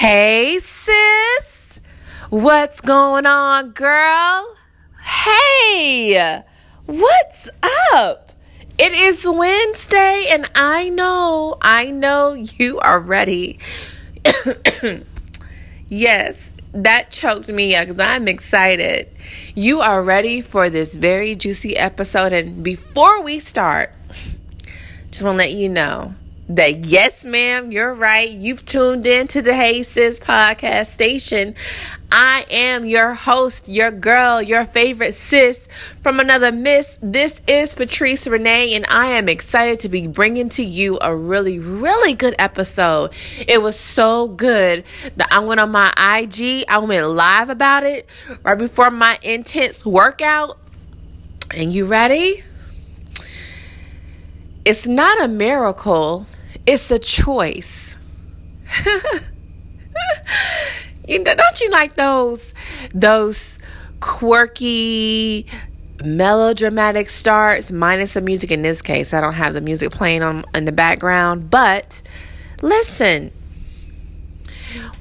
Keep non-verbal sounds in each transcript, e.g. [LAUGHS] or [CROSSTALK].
Hey, sis. What's going on, girl? Hey, what's up? It is Wednesday, and I know, I know you are ready. [COUGHS] yes, that choked me up because I'm excited. You are ready for this very juicy episode. And before we start, just want to let you know that yes, ma'am, you're right. You've tuned in to the Hey Sis podcast station. I am your host, your girl, your favorite sis from another miss. This is Patrice Renee, and I am excited to be bringing to you a really, really good episode. It was so good that I went on my IG, I went live about it right before my intense workout. And you ready? It's not a miracle it's a choice. [LAUGHS] you know, don't you like those those quirky melodramatic starts minus the music in this case? I don't have the music playing on in the background but listen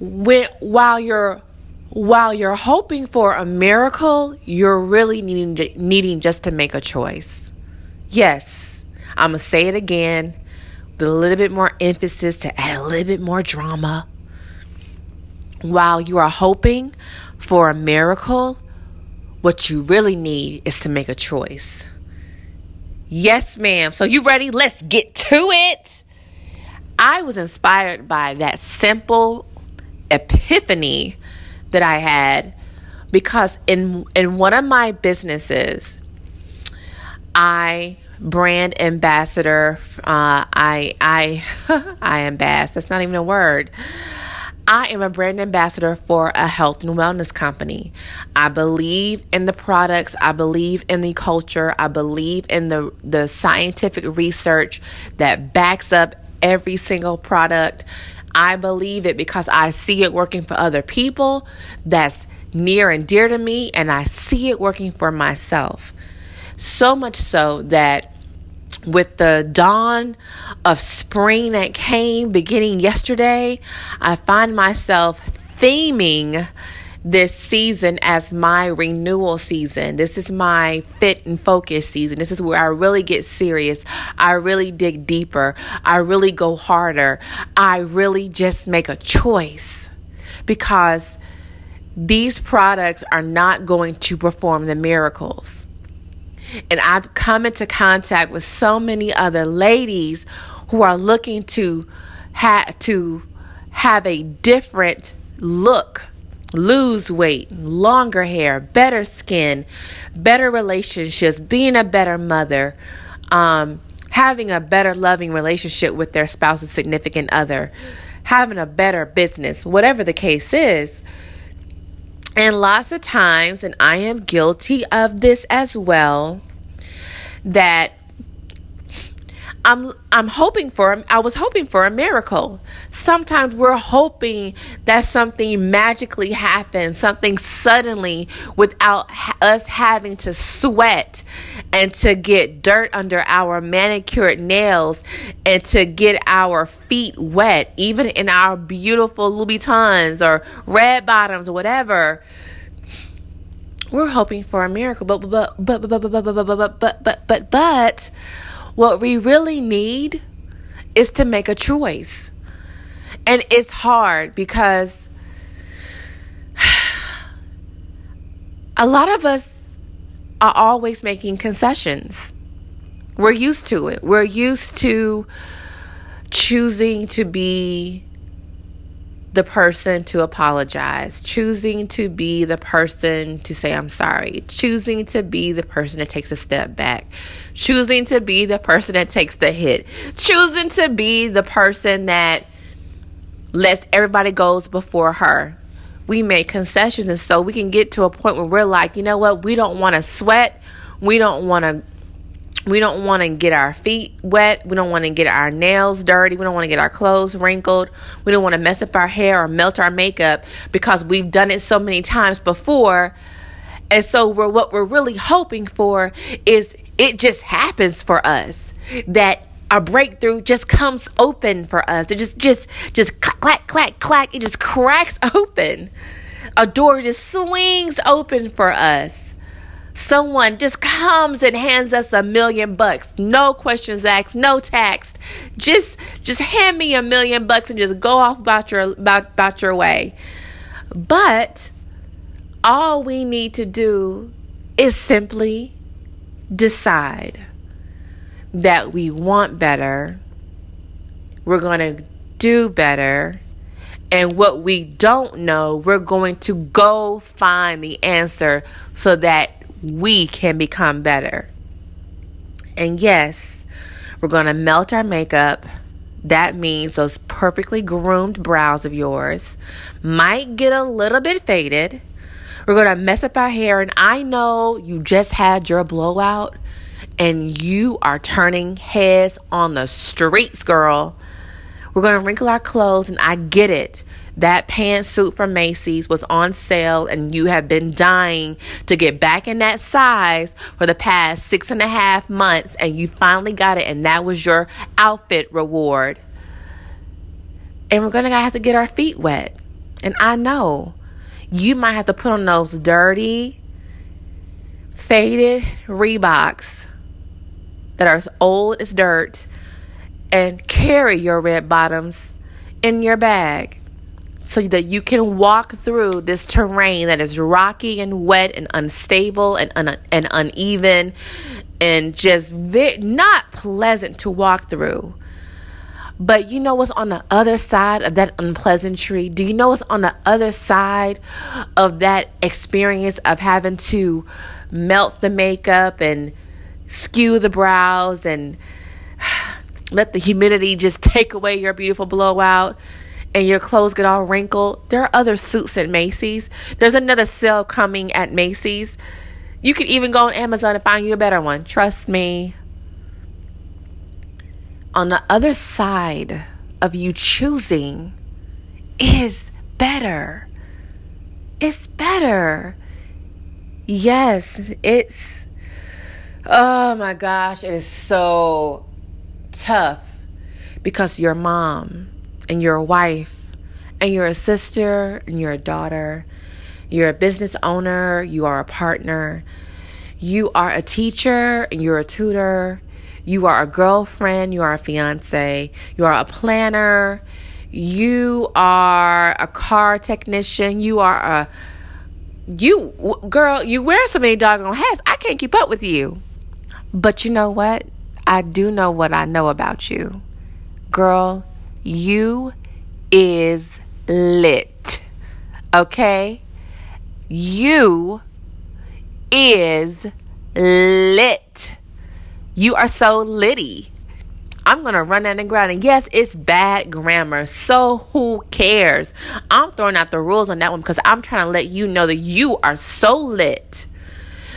when while you're while you're hoping for a miracle you're really needing needing just to make a choice. Yes i'm gonna say it again a little bit more emphasis to add a little bit more drama. While you are hoping for a miracle, what you really need is to make a choice. Yes, ma'am. So, you ready? Let's get to it. I was inspired by that simple epiphany that I had because in in one of my businesses I brand ambassador. Uh, I I [LAUGHS] I am bass. That's not even a word. I am a brand ambassador for a health and wellness company. I believe in the products, I believe in the culture, I believe in the the scientific research that backs up every single product. I believe it because I see it working for other people. That's near and dear to me and I see it working for myself. So much so that with the dawn of spring that came beginning yesterday, I find myself theming this season as my renewal season. This is my fit and focus season. This is where I really get serious. I really dig deeper. I really go harder. I really just make a choice because these products are not going to perform the miracles. And I've come into contact with so many other ladies who are looking to have to have a different look, lose weight, longer hair, better skin, better relationships, being a better mother, um, having a better loving relationship with their spouse spouse's significant other, having a better business, whatever the case is. And lots of times, and I am guilty of this as well, that I'm I'm hoping for I was hoping for a miracle. Sometimes we're hoping that something magically happens, something suddenly without us having to sweat and to get dirt under our manicured nails and to get our feet wet, even in our beautiful Louboutins or red bottoms or whatever. We're hoping for a miracle, but but but but but but but but but but but but what we really need is to make a choice. And it's hard because [SIGHS] a lot of us are always making concessions. We're used to it. We're used to choosing to be the person to apologize, choosing to be the person to say, I'm sorry, choosing to be the person that takes a step back, choosing to be the person that takes the hit, choosing to be the person that lets everybody goes before her. We make concessions, and so we can get to a point where we're like, you know what, we don't want to sweat, we don't want to we don't want to get our feet wet. We don't want to get our nails dirty. We don't want to get our clothes wrinkled. We don't want to mess up our hair or melt our makeup because we've done it so many times before. And so we're, what we're really hoping for is it just happens for us that a breakthrough just comes open for us. It just, just, just clack, clack, clack. It just cracks [LAUGHS] open. A door just swings open for us. Someone just comes and hands us a million bucks. No questions asked, no tax. Just, just hand me a million bucks and just go off about your, about, about your way. But all we need to do is simply decide that we want better, we're going to do better, and what we don't know, we're going to go find the answer so that we can become better. And yes, we're going to melt our makeup. That means those perfectly groomed brows of yours might get a little bit faded. We're going to mess up our hair. And I know you just had your blowout and you are turning heads on the streets, girl. We're going to wrinkle our clothes, and I get it. That pantsuit from Macy's was on sale, and you have been dying to get back in that size for the past six and a half months, and you finally got it, and that was your outfit reward. And we're to have to get our feet wet. And I know you might have to put on those dirty, faded Reeboks that are as old as dirt and carry your red bottoms in your bag so that you can walk through this terrain that is rocky and wet and unstable and, un- and uneven and just very, not pleasant to walk through. But you know what's on the other side of that unpleasantry? Do you know what's on the other side of that experience of having to melt the makeup and skew the brows and [SIGHS] let the humidity just [LAUGHS] take away your beautiful blowout and your clothes get all wrinkled. There are other suits at Macy's. There's another sale coming at Macy's. You could even go on Amazon and find you a better one. Trust me. On the other side of you choosing is better. It's better. Yes, it's Oh my gosh, it is so tough because your mom and you're a wife and you're a sister and you're a daughter, you're a business owner, you are a partner, you are a teacher and you're a tutor, you are a girlfriend, you are a fiance, you are a planner, you are a car technician, you are a you girl, you wear so many doggone hats. I can't keep up with you. But you know what? I do know what I know about you. Girl, you is lit. Okay? You is lit. You are so litty. I'm to run that in ground. And yes, it's bad grammar. So who cares? I'm throwing out the rules on that one because I'm trying to let you know that you are so lit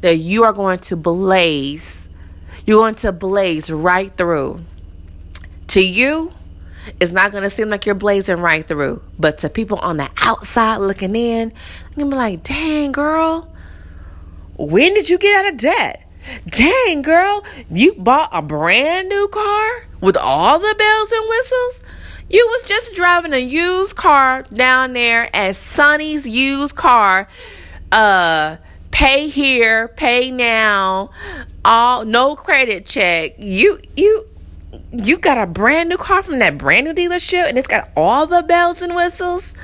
that you are going to blaze you're going to blaze right through. To you, it's not going to seem like you're blazing right through. But to people on the outside looking in, I'm going to be like, dang, girl, when did you get out of debt? Dang, girl, you bought a brand new car with all the bells and whistles? You was just driving a used car down there at Sonny's used car. Uh, pay here, pay now, all no credit check. You you you got a brand new car from that brand new dealership and it's got all the bells and whistles.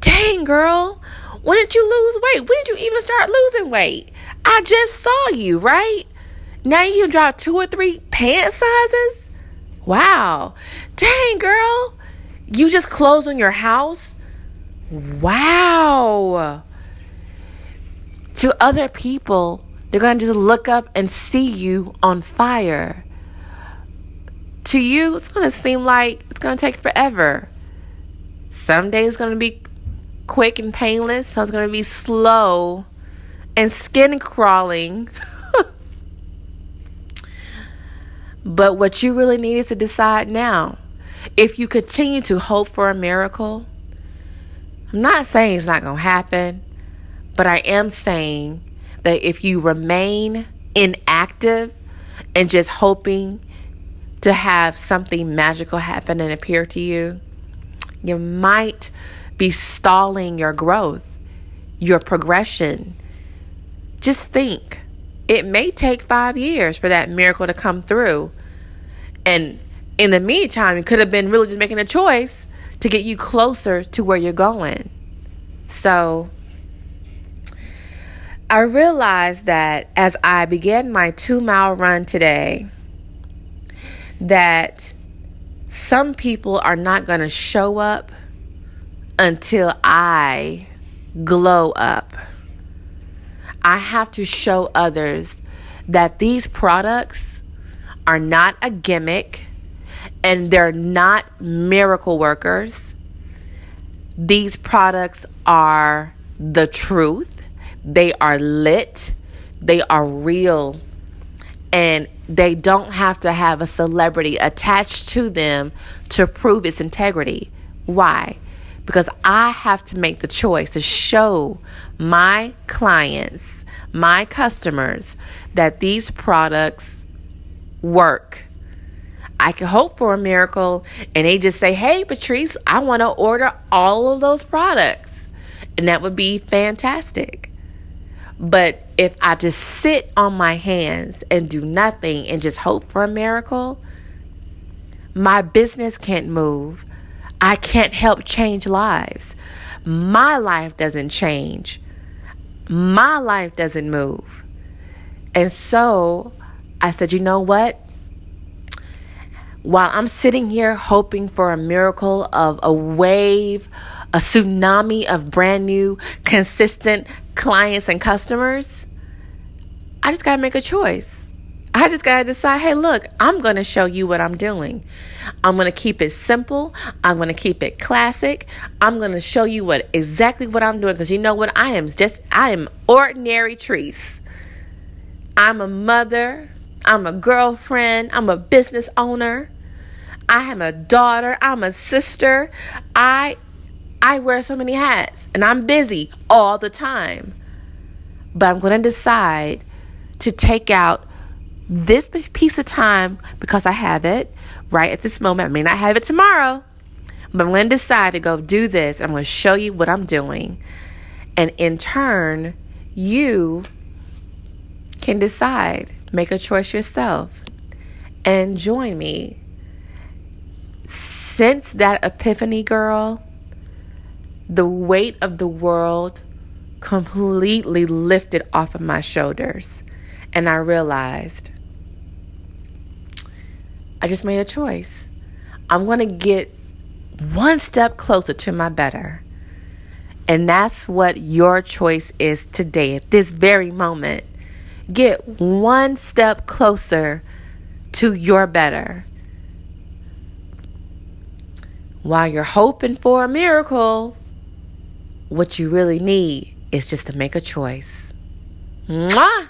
Dang, girl. When did you lose weight? When did you even start losing weight? I just saw you, right? Now you dropped two or three pant sizes? Wow. Dang, girl. You just closed on your house? Wow. To other people, they're going to just look up and see you on fire. To you, it's going to seem like it's going to take forever. Some days it's going to be quick and painless, some it's going to be slow and skin crawling. [LAUGHS] but what you really need is to decide now. If you continue to hope for a miracle, I'm not saying it's not going to happen, but I am saying that if you remain inactive and just hoping to have something magical happen and appear to you, you might be stalling your growth, your progression. Just think it may take five years for that miracle to come through. And in the meantime, it could have been really just making a choice to get you closer to where you're going. So, I realized that as I began my two mile run today, that some people are not going to show up until I glow up. I have to show others that these products are not a gimmick and they're not miracle workers. These products are the truth they are lit, they are real, and they don't have to have a celebrity attached to them to prove its integrity. Why? Because I have to make the choice to show my clients, my customers, that these products work. I can hope for a miracle and they just say, Hey, Patrice, I want to order all of those products. And that would be fantastic. But if I just sit on my hands and do nothing and just hope for a miracle, my business can't move. I can't help change lives. My life doesn't change. My life doesn't move. And so I said, you know what? While I'm sitting here hoping for a miracle of a wave, a tsunami of brand new, consistent clients and customers, I just got to make a choice. I just got to decide hey, look, I'm going to show you what I'm doing. I'm going to keep it simple. I'm going to keep it classic. I'm going to show you what exactly what I'm doing because you know what? I am just, I am ordinary Treese. I'm a mother. I'm a girlfriend. I'm a business owner. I am a daughter. I'm a sister. I I wear so many hats and I'm busy all the time. But I'm going to decide to take out this piece of time because I have it right at this moment. I may not have it tomorrow, but I'm going to decide to go do this. I'm going to show you what I'm doing. And in turn, you can decide, make a choice yourself, and join me. Since that epiphany, girl, the weight of the world completely lifted off of my shoulders. And I realized I just made a choice. I'm going to get one step closer to my better. And that's what your choice is today, at this very moment. Get one step closer to your better. While you're hoping for a miracle, what you really need is just to make a choice. Mwah!